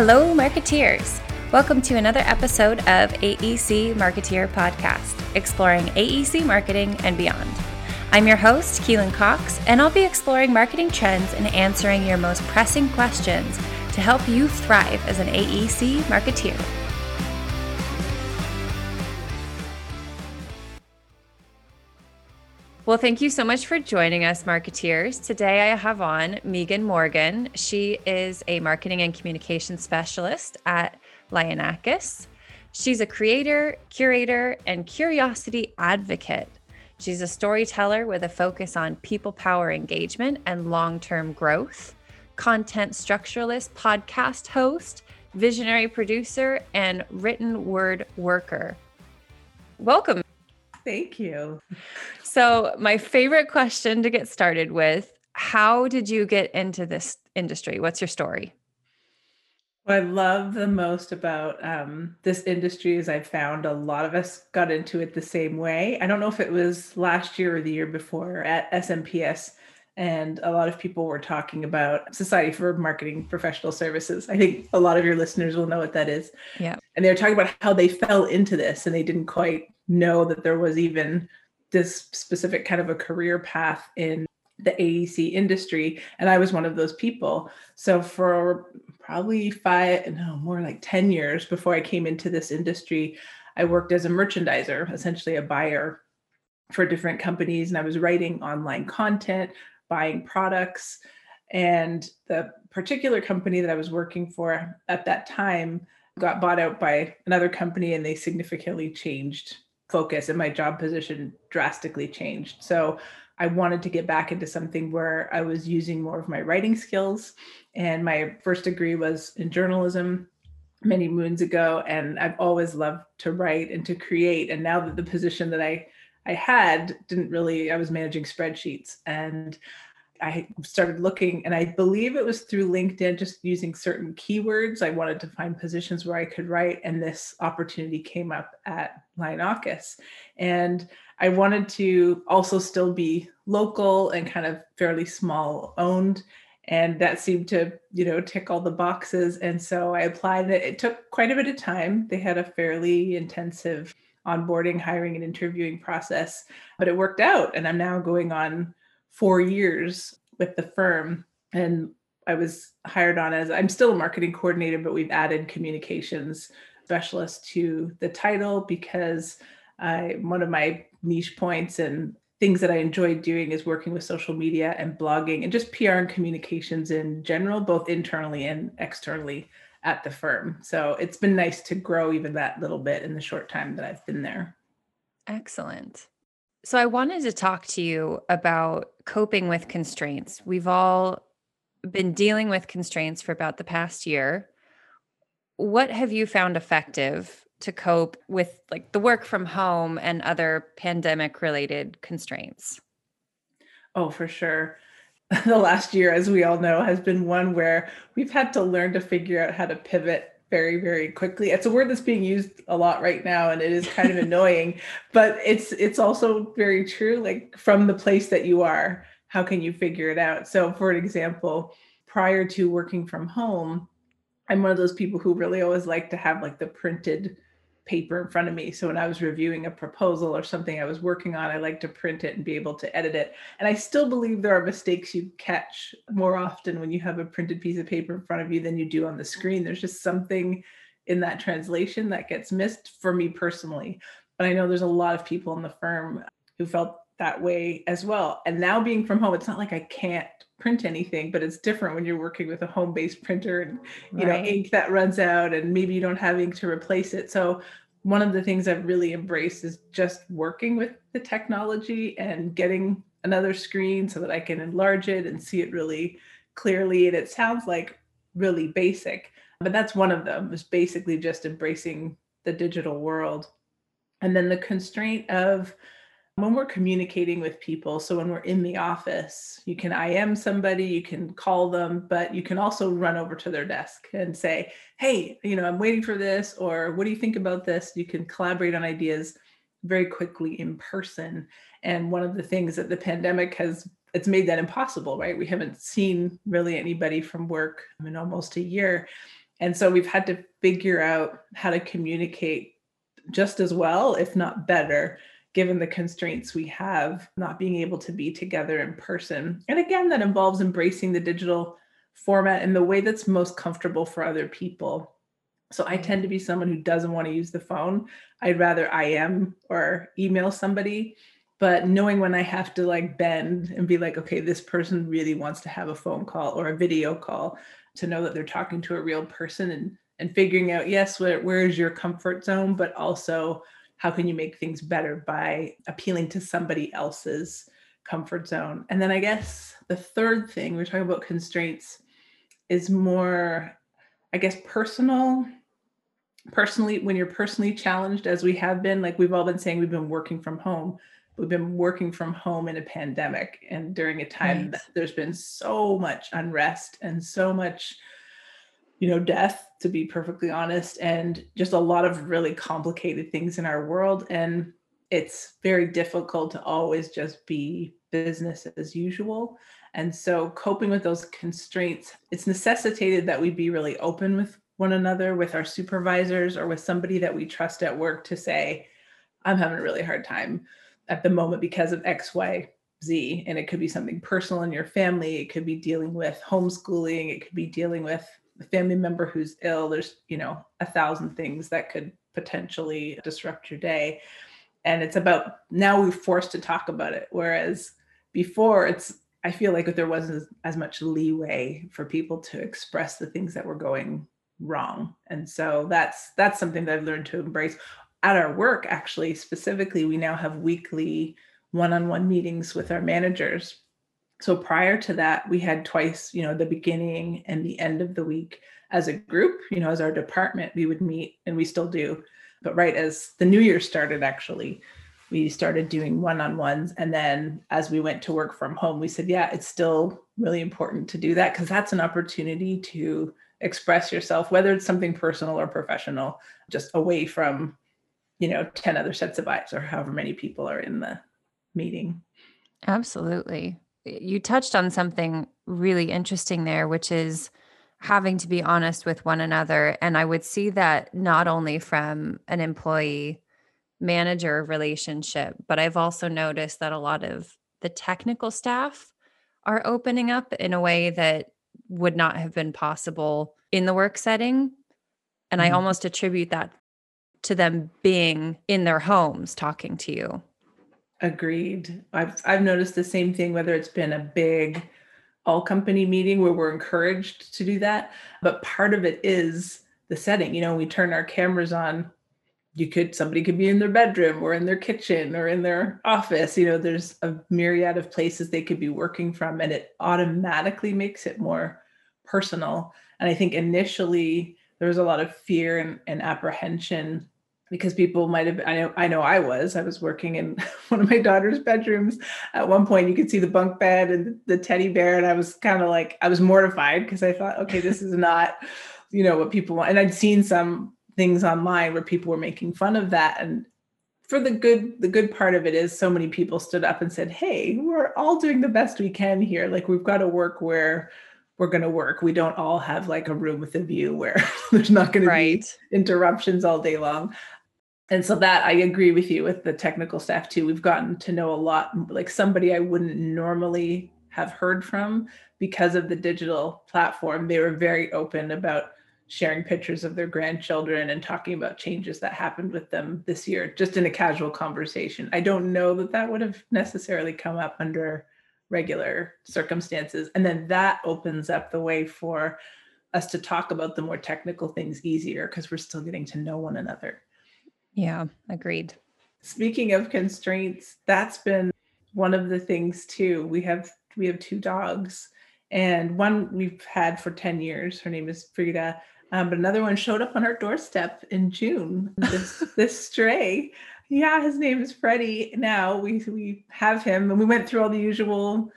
Hello, marketeers. Welcome to another episode of AEC Marketeer Podcast, exploring AEC marketing and beyond. I'm your host, Keelan Cox, and I'll be exploring marketing trends and answering your most pressing questions to help you thrive as an AEC marketeer. Well, thank you so much for joining us, marketeers. Today I have on Megan Morgan. She is a marketing and communication specialist at Lionakis. She's a creator, curator, and curiosity advocate. She's a storyteller with a focus on people power engagement and long term growth, content structuralist, podcast host, visionary producer, and written word worker. Welcome. Thank you. So, my favorite question to get started with how did you get into this industry? What's your story? What I love the most about um, this industry is I found a lot of us got into it the same way. I don't know if it was last year or the year before at SMPS, and a lot of people were talking about Society for Marketing Professional Services. I think a lot of your listeners will know what that is. Yeah. And they were talking about how they fell into this and they didn't quite know that there was even this specific kind of a career path in the AEC industry. And I was one of those people. So for probably five, no, more like 10 years before I came into this industry, I worked as a merchandiser, essentially a buyer for different companies. And I was writing online content, buying products. And the particular company that I was working for at that time got bought out by another company and they significantly changed focus and my job position drastically changed. So I wanted to get back into something where I was using more of my writing skills. And my first degree was in journalism many moons ago. And I've always loved to write and to create. And now that the position that I I had didn't really, I was managing spreadsheets and I started looking, and I believe it was through LinkedIn, just using certain keywords. I wanted to find positions where I could write, and this opportunity came up at Lionakis. And I wanted to also still be local and kind of fairly small owned. And that seemed to, you know, tick all the boxes. And so I applied. It, it took quite a bit of time. They had a fairly intensive onboarding, hiring, and interviewing process, but it worked out. And I'm now going on four years with the firm and I was hired on as I'm still a marketing coordinator, but we've added communications specialist to the title because I one of my niche points and things that I enjoy doing is working with social media and blogging and just PR and communications in general, both internally and externally at the firm. So it's been nice to grow even that little bit in the short time that I've been there. Excellent. So, I wanted to talk to you about coping with constraints. We've all been dealing with constraints for about the past year. What have you found effective to cope with like the work from home and other pandemic related constraints? Oh, for sure. The last year, as we all know, has been one where we've had to learn to figure out how to pivot very very quickly. It's a word that's being used a lot right now and it is kind of annoying but it's it's also very true like from the place that you are how can you figure it out? So for an example prior to working from home i'm one of those people who really always like to have like the printed paper in front of me. So when I was reviewing a proposal or something I was working on, I like to print it and be able to edit it. And I still believe there are mistakes you catch more often when you have a printed piece of paper in front of you than you do on the screen. There's just something in that translation that gets missed for me personally. But I know there's a lot of people in the firm who felt that way as well. And now being from home, it's not like I can't print anything, but it's different when you're working with a home-based printer and you right. know ink that runs out and maybe you don't have ink to replace it. So one of the things I've really embraced is just working with the technology and getting another screen so that I can enlarge it and see it really clearly. And it sounds like really basic, but that's one of them is basically just embracing the digital world. And then the constraint of when we're communicating with people, so when we're in the office, you can IM somebody, you can call them, but you can also run over to their desk and say, Hey, you know, I'm waiting for this, or what do you think about this? You can collaborate on ideas very quickly in person. And one of the things that the pandemic has it's made that impossible, right? We haven't seen really anybody from work in almost a year. And so we've had to figure out how to communicate just as well, if not better, given the constraints we have, not being able to be together in person. And again, that involves embracing the digital format in the way that's most comfortable for other people. So I tend to be someone who doesn't want to use the phone. I'd rather IM or email somebody. But knowing when I have to like bend and be like, okay, this person really wants to have a phone call or a video call to know that they're talking to a real person and and figuring out, yes, where, where is your comfort zone, but also how can you make things better by appealing to somebody else's comfort zone. And then I guess the third thing we're talking about constraints is more, I guess, personal personally when you're personally challenged as we have been like we've all been saying we've been working from home we've been working from home in a pandemic and during a time right. that there's been so much unrest and so much you know death to be perfectly honest and just a lot of really complicated things in our world and it's very difficult to always just be business as usual and so coping with those constraints it's necessitated that we be really open with one another with our supervisors or with somebody that we trust at work to say, I'm having a really hard time at the moment because of X, Y, Z. And it could be something personal in your family. It could be dealing with homeschooling. It could be dealing with family member who's ill. There's, you know, a thousand things that could potentially disrupt your day. And it's about now we're forced to talk about it. Whereas before it's, I feel like there wasn't as much leeway for people to express the things that were going wrong and so that's that's something that i've learned to embrace at our work actually specifically we now have weekly one-on-one meetings with our managers so prior to that we had twice you know the beginning and the end of the week as a group you know as our department we would meet and we still do but right as the new year started actually we started doing one-on-ones and then as we went to work from home we said yeah it's still really important to do that because that's an opportunity to express yourself, whether it's something personal or professional, just away from, you know, 10 other sets of eyes or however many people are in the meeting. Absolutely. You touched on something really interesting there, which is having to be honest with one another. And I would see that not only from an employee manager relationship, but I've also noticed that a lot of the technical staff are opening up in a way that would not have been possible in the work setting. And mm-hmm. I almost attribute that to them being in their homes talking to you. Agreed. I've I've noticed the same thing whether it's been a big all company meeting where we're encouraged to do that, but part of it is the setting. You know, we turn our cameras on, you could somebody could be in their bedroom or in their kitchen or in their office you know there's a myriad of places they could be working from and it automatically makes it more personal and i think initially there was a lot of fear and, and apprehension because people might have I know I know I was I was working in one of my daughter's bedrooms. At one point you could see the bunk bed and the teddy bear and I was kind of like I was mortified because I thought okay this is not you know what people want. And I'd seen some things online where people were making fun of that and for the good the good part of it is so many people stood up and said hey we're all doing the best we can here. Like we've got to work where we're going to work. We don't all have like a room with a view where there's not going right. to be interruptions all day long and so that i agree with you with the technical staff too we've gotten to know a lot like somebody i wouldn't normally have heard from because of the digital platform they were very open about sharing pictures of their grandchildren and talking about changes that happened with them this year, just in a casual conversation. I don't know that that would have necessarily come up under regular circumstances. And then that opens up the way for us to talk about the more technical things easier because we're still getting to know one another. Yeah, agreed. Speaking of constraints, that's been one of the things too. We have we have two dogs and one we've had for 10 years. Her name is Frida um, but another one showed up on our doorstep in June. This this stray. Yeah, his name is Freddie. Now we we have him, and we went through all the usual,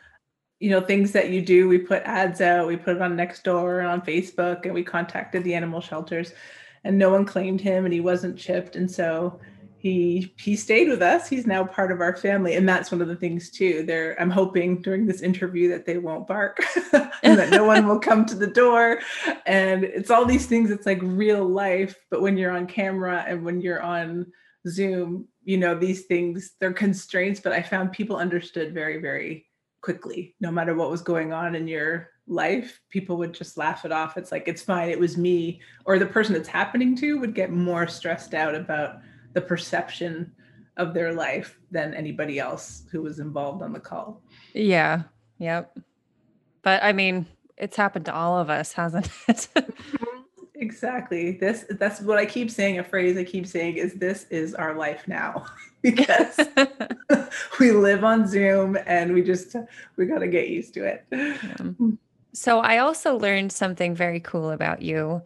you know, things that you do. We put ads out, we put it on Nextdoor and on Facebook, and we contacted the animal shelters, and no one claimed him, and he wasn't chipped, and so he he stayed with us. He's now part of our family and that's one of the things too. There i'm hoping during this interview that they won't bark and that no one will come to the door. And it's all these things it's like real life but when you're on camera and when you're on zoom you know these things they're constraints but i found people understood very very quickly no matter what was going on in your life people would just laugh it off it's like it's fine it was me or the person it's happening to would get more stressed out about the perception of their life than anybody else who was involved on the call. Yeah. Yep. But I mean, it's happened to all of us, hasn't it? Mm-hmm. exactly. This that's what I keep saying, a phrase I keep saying is this is our life now. because we live on Zoom and we just we got to get used to it. Yeah. Hmm. So I also learned something very cool about you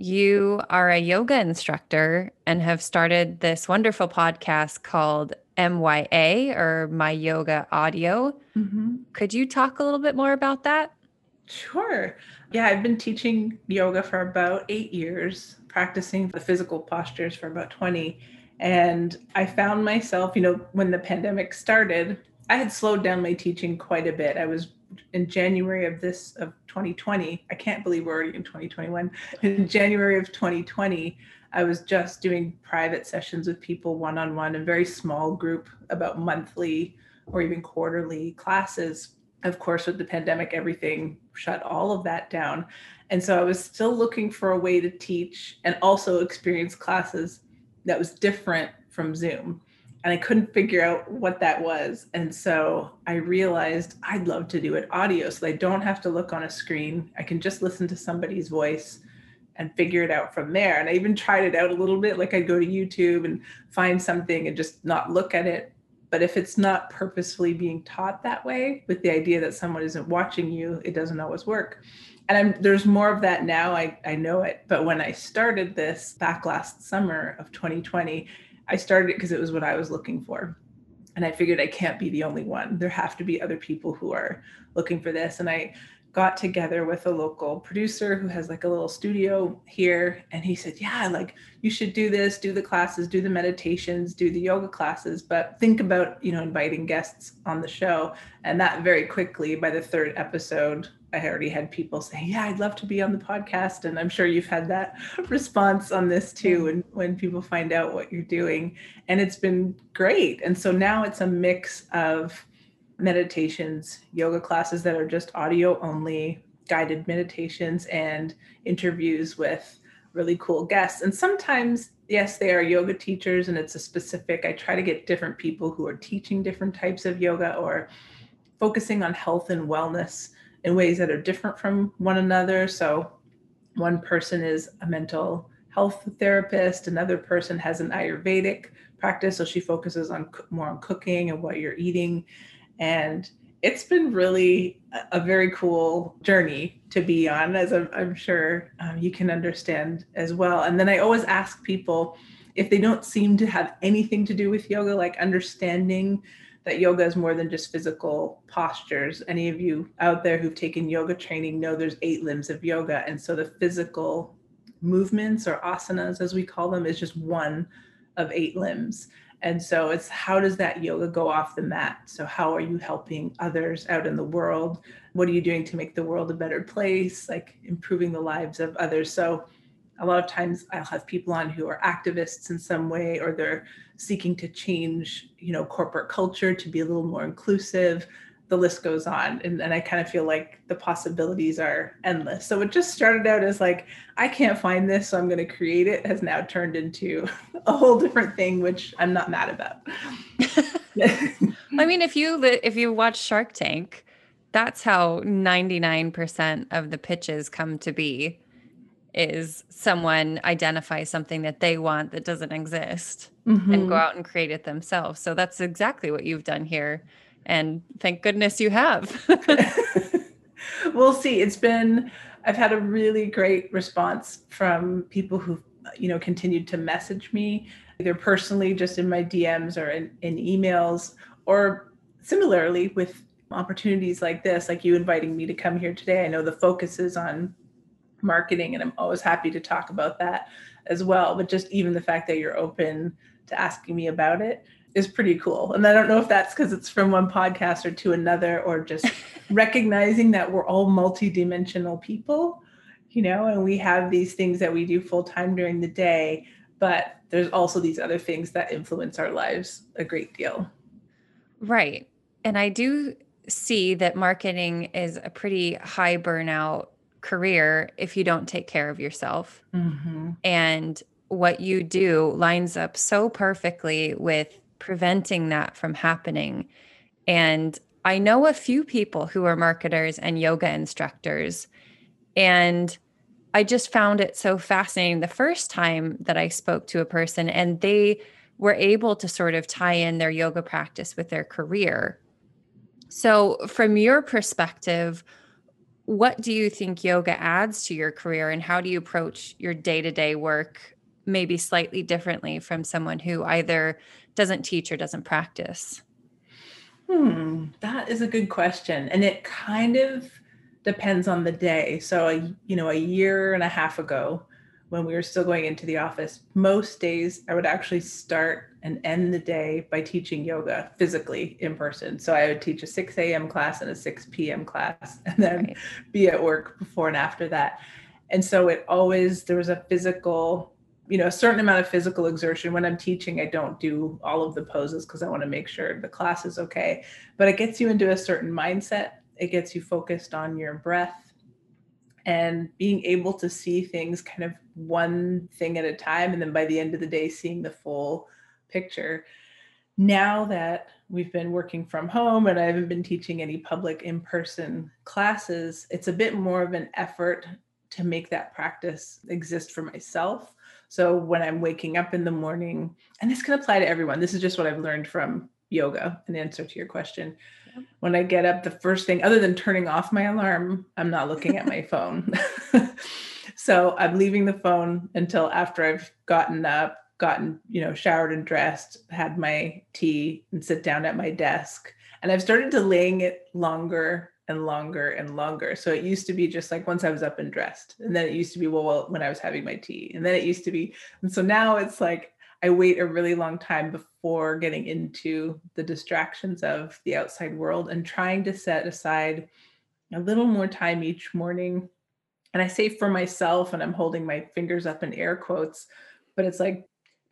you are a yoga instructor and have started this wonderful podcast called MYA or My Yoga Audio. Mm-hmm. Could you talk a little bit more about that? Sure. Yeah, I've been teaching yoga for about eight years, practicing the physical postures for about 20. And I found myself, you know, when the pandemic started, I had slowed down my teaching quite a bit. I was in January of this of 2020. I can't believe we're already in 2021. In January of 2020, I was just doing private sessions with people one on one, a very small group, about monthly or even quarterly classes. Of course, with the pandemic, everything shut all of that down. And so I was still looking for a way to teach and also experience classes that was different from Zoom and I couldn't figure out what that was. And so I realized I'd love to do it audio so I don't have to look on a screen. I can just listen to somebody's voice and figure it out from there. And I even tried it out a little bit like I'd go to YouTube and find something and just not look at it. But if it's not purposefully being taught that way, with the idea that someone isn't watching you, it doesn't always work. And I'm, there's more of that now. I, I know it. But when I started this back last summer of 2020, I started it because it was what I was looking for. And I figured I can't be the only one. There have to be other people who are looking for this. And I got together with a local producer who has like a little studio here. And he said, Yeah, like you should do this, do the classes, do the meditations, do the yoga classes, but think about, you know, inviting guests on the show. And that very quickly, by the third episode, I already had people saying, "Yeah, I'd love to be on the podcast," and I'm sure you've had that response on this too. When when people find out what you're doing, and it's been great. And so now it's a mix of meditations, yoga classes that are just audio only, guided meditations, and interviews with really cool guests. And sometimes, yes, they are yoga teachers, and it's a specific. I try to get different people who are teaching different types of yoga or focusing on health and wellness in ways that are different from one another. So, one person is a mental health therapist, another person has an Ayurvedic practice, so she focuses on more on cooking and what you're eating. And it's been really a, very cool journey to be on, as I'm, I'm sure um, you can understand as well. And then I always ask people if they don't seem to have anything to do with yoga, like understanding that yoga is more than just physical postures. Any of you out there who've taken yoga training know there's eight limbs of yoga. And so the physical movements or asanas, as we call them, is just one of eight limbs. And so it's how does that yoga go off the mat? So, how are you helping others out in the world? What are you doing to make the world a better place? Like improving the lives of others. So, a lot of times I'll have people on who are activists in some way or they're seeking to change, you know, corporate culture to be a little more inclusive. The list goes on. And, and I kind of feel like the possibilities are endless. So it just started out as like, I can't find this, so I'm going to create it, has now turned into a whole different thing, which I'm not mad about. I mean, if you if you watch Shark Tank, that's how 99% of the pitches come to be is someone identify something that they want that doesn't exist mm-hmm. and go mm-hmm. out and create it themselves. So that's exactly what you've done here. And thank goodness you have. we'll see. It's been, I've had a really great response from people who, you know, continued to message me either personally, just in my DMs or in, in emails, or similarly with opportunities like this, like you inviting me to come here today. I know the focus is on marketing and i'm always happy to talk about that as well but just even the fact that you're open to asking me about it is pretty cool. And I don't know if that's because it's from one podcaster to another or just recognizing that we're all multidimensional people, you know, and we have these things that we do full time during the day, but there's also these other things that influence our lives a great deal. Right. And I do see that marketing is a pretty high burnout career if you don't take care of yourself. Mm-hmm. And what you do lines up so perfectly with preventing that from happening. And I know a few people who are marketers and yoga instructors. And I just found it so fascinating the first time that I spoke to a person and they were able to sort of tie in their yoga practice with their career. So, from your perspective, what do you think yoga adds to your career and how do you approach your day to day work maybe slightly differently from someone who either doesn't teach or doesn't practice? Hmm, that is a good question. And it kind of depends on the day. So, a, you know, a year and a half ago, when we were still going into the office, most days I would actually start and end the day by teaching yoga physically in person. So I would teach a 6 a.m. class and a 6 p.m. class, and then right. be at work before and after that. And so it always, there was a physical you know a certain amount of physical exertion. When i'm teaching i don't do all of the poses because i want to make sure the class is okay. But it gets you into a certain mindset. It gets you focused on your breath and being able to see things kind of one thing at a time and then by the end of the day seeing the full picture. Now that we've been working from home and I haven't been teaching any public in person classes, it's a bit more of an effort to make that practice exist for myself. So when I'm waking up in the morning, and this can apply to everyone, this is just what I've learned from yoga, an answer to your question. When I get up, the first thing, other than turning off my alarm, I'm not looking at my phone. so I'm leaving the phone until after I've gotten up, gotten, you know, showered and dressed, had my tea, and sit down at my desk. And I've started delaying it longer and longer and longer. So it used to be just like once I was up and dressed, and then it used to be well, well when I was having my tea, and then it used to be, and so now it's like I wait a really long time before getting into the distractions of the outside world and trying to set aside a little more time each morning. And I say for myself, and I'm holding my fingers up in air quotes, but it's like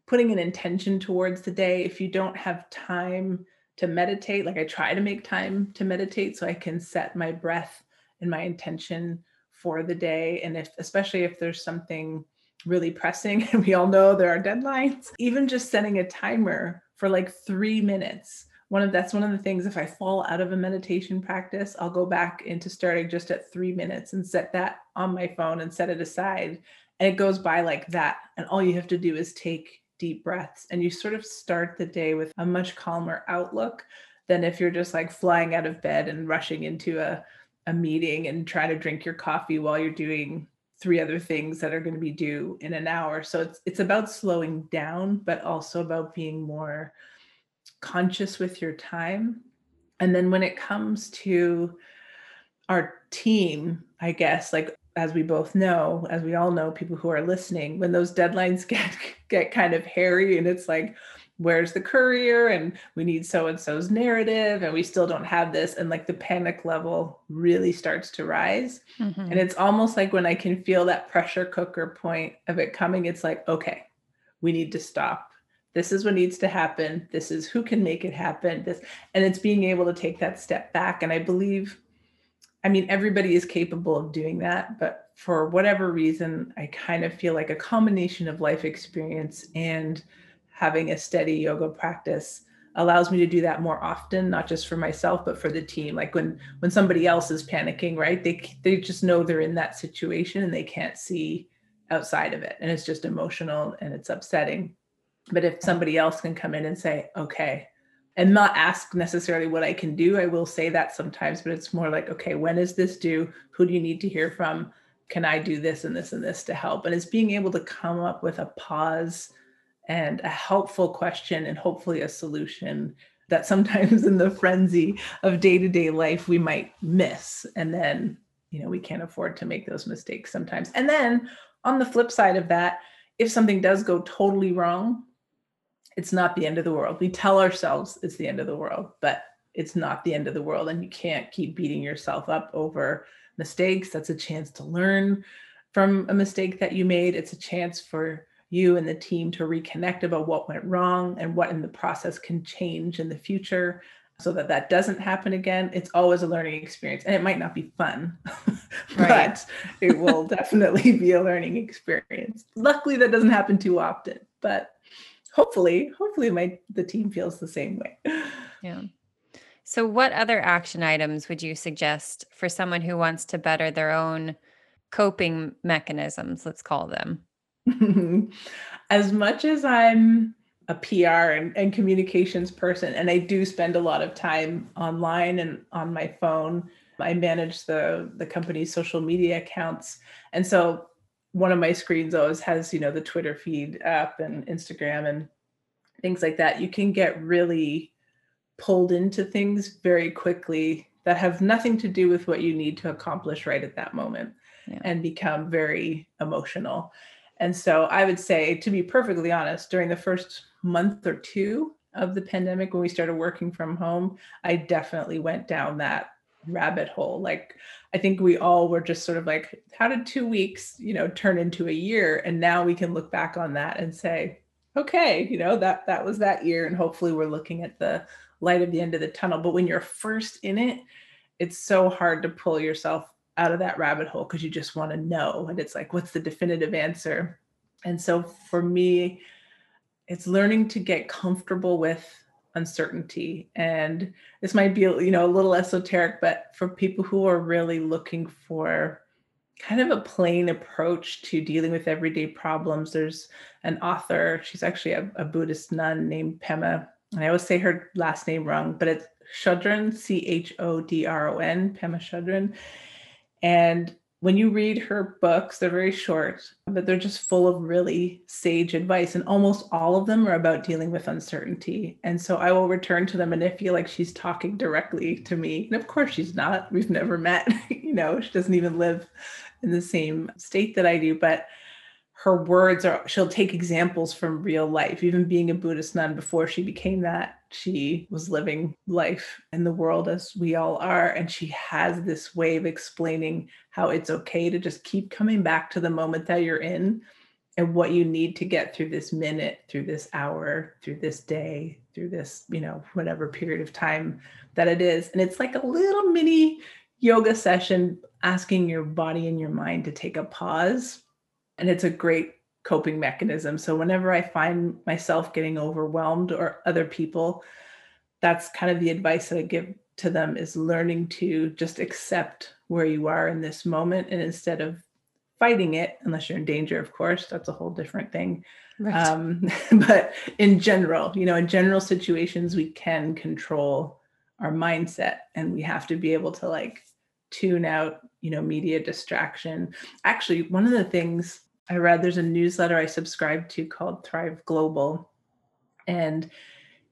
putting an intention towards the day. If you don't have time to meditate. Like I try to make time to meditate so I can set my breath and my intention for the day. And if, especially if there's something really pressing, and we all know there are deadlines, even just setting a timer for like three minutes. One of that's one of the things. If I fall out of a meditation practice, I'll go back into starting just at three minutes and set that on my phone and set it aside. And it goes by like that. And all you have to do is take deep breaths and you sort of start the day with a much calmer outlook than if you're just like flying out of bed and rushing into a, a meeting and try to drink your coffee while you're doing three other things that are going to be due in an hour. So it's it's about slowing down, but also about being more conscious with your time. And then when it comes to our team, I guess, like as we both know, as we all know, people who are listening, when those deadlines get get kind of hairy and it's like, where's the courier? And we need so and so's narrative, and we still don't have this. And like the panic level really starts to rise. Mm-hmm. And it's almost like when I can feel that pressure cooker point of it coming, it's like, okay, we need to stop. This is what needs to happen. This is who can make it happen. This and it's being able to take that step back. And I believe I mean, everybody is capable of doing that, but for whatever reason, I kind of feel like a combination of life experience and having a steady yoga practice allows me to do that more often not just for myself but for the team. Like when when somebody else is panicking right? They they just know they're in that situation and they can't see outside of it. And it's just emotional and it's upsetting. But if somebody else can come in and say okay and not ask necessarily what I can do. I will say that sometimes, but it's more like, okay, when is this due? Who do you need to hear from? Can I do this and this and this to help? And it's being able to come up with a pause and a helpful question and hopefully a solution that sometimes in the frenzy of day-to-day life we might miss and then you know we can't afford to make those mistakes sometimes and then on the flip side of that if something does go totally wrong it's not the end of the world. We tell ourselves it's the end of the world, but it's not the end of the world. And you can't keep beating yourself up over mistakes. That's a chance to learn from a mistake that you made. It's a chance for you and the team to reconnect about what went wrong and what in the process can change in the future so that that doesn't happen again it's always a learning experience and it might not be fun but it will definitely be a learning experience luckily that doesn't happen too often but hopefully hopefully my the team feels the same way. Yeah. So what other action items would you suggest for someone who wants to better their own coping mechanisms let's call them? As much as i'm a PR and, and, communications person, and I do spend a lot of time online and on my phone. I manage the the company's social media accounts, and so one of my screens always has you know the Twitter feed app and Instagram and things like that. You can get really pulled into things very quickly that have nothing to do with what you need to accomplish right at that moment, yeah. and become very emotional. And so I would say, to be perfectly honest, during the first month or two of the pandemic when we started working from home, I definitely went down that rabbit hole. Like I think we all were just sort of like, how did two weeks, you know, turn into a year? And now we can look back on that and say, okay, you know, that that was that year. And hopefully we're looking at the light at the end of the tunnel. But when you're first in it, it's so hard to pull yourself out of that rabbit hole because you just want to know. And it's like, what's the definitive answer? And so for me, it's learning to get comfortable with uncertainty. And this might be you know a little esoteric but for people who are really looking for kind of a plain approach to dealing with everyday problems there's an author she's actually a, a buddhist nun named pema. And i always say her last name wrong but it's Chodron, c-h-o-d-r-o-n pema Chodron and when you read her books, they're very short, but they're just full of really sage advice. And almost all of them are about dealing with uncertainty. And so I will return to them and I feel like she's talking directly to me. And of course, she's not. We've never met. you know, she doesn't even live in the same state that I do. But her words are, she'll take examples from real life, even being a Buddhist nun before she became that she was living life in the world as we all are. And she has this way of explaining how it's okay to just keep coming back to the moment that you're in and what you need to get through this minute, through this hour, through this day, through this, you know, whatever period of time that it is. And it's like a little mini yoga session asking your body and your mind to take a pause. And it's a great coping mechanism. So whenever I find myself getting overwhelmed or other people, that's kind of the advice that I give to them is learning to just accept where you are in this moment and instead of fighting it unless you're in danger of course that's a whole different thing right. um, but in general you know in general situations we can control our mindset and we have to be able to like tune out you know media distraction actually one of the things I read there's a newsletter I subscribe to called Thrive Global. And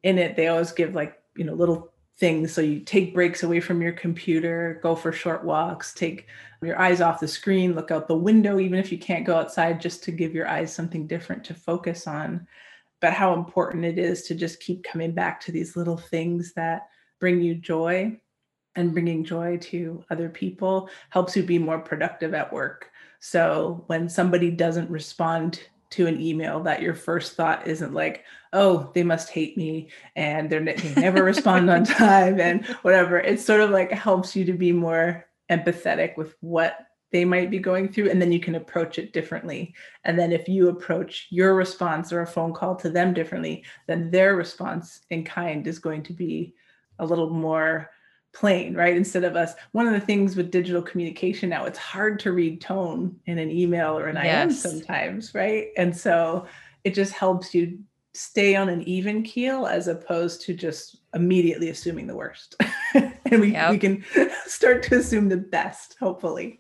in it, they always give like, you know, little things. So you take breaks away from your computer, go for short walks, take your eyes off the screen, look out the window, even if you can't go outside, just to give your eyes something different to focus on. But how important it is to just keep coming back to these little things that bring you joy and bringing joy to other people helps you be more productive at work so when somebody doesn't respond to an email, that your first thought isn't like, oh, they must hate me and they're, they never respond on time and whatever. It sort of like helps you to be more empathetic with what they might be going through and then you can approach it differently and then if you approach your response or a phone call to them differently then their response in kind is going to be a little more plain, right? Instead of us, one of the things with digital communication now, it's hard to read tone in an email or an yes. IM sometimes, right? And so it just helps you stay on an even keel as opposed to just immediately assuming the worst. and we, yep. we can start to assume the best, hopefully.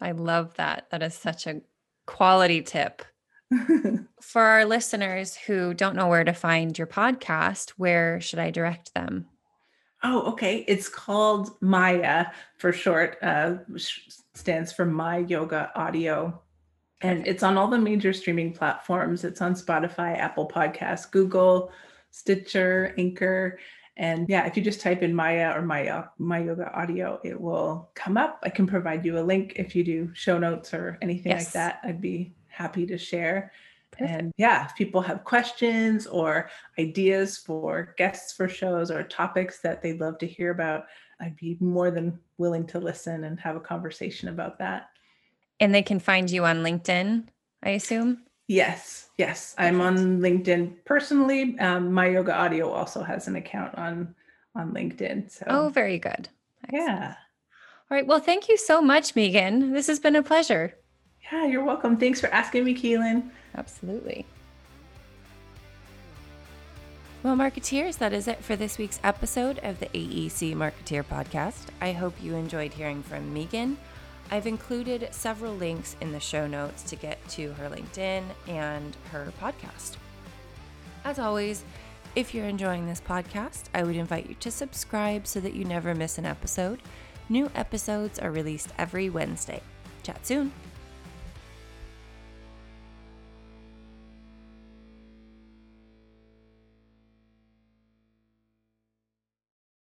I love that. That is such a quality tip. For our listeners who don't know where to find your podcast, where should I direct them? Oh, okay. It's called Maya for short, uh, which stands for My Yoga Audio. And it's on all the major streaming platforms. It's on Spotify, Apple Podcasts, Google, Stitcher, Anchor. And yeah, if you just type in Maya or Maya, My Yoga Audio, it will come up. I can provide you a link if you do show notes or anything yes. like that. I'd be happy to share. Perfect. And yeah, if people have questions or ideas for guests for shows or topics that they'd love to hear about, I'd be more than willing to listen and have a conversation about that. And they can find you on LinkedIn, I assume? Yes, yes. I'm on LinkedIn personally. Um, My Yoga Audio also has an account on on LinkedIn. So Oh, very good. Excellent. Yeah. All right. Well, thank you so much, Megan. This has been a pleasure. Yeah, you're welcome. Thanks for asking me, Keelan. Absolutely. Well, Marketeers, that is it for this week's episode of the AEC Marketeer Podcast. I hope you enjoyed hearing from Megan. I've included several links in the show notes to get to her LinkedIn and her podcast. As always, if you're enjoying this podcast, I would invite you to subscribe so that you never miss an episode. New episodes are released every Wednesday. Chat soon.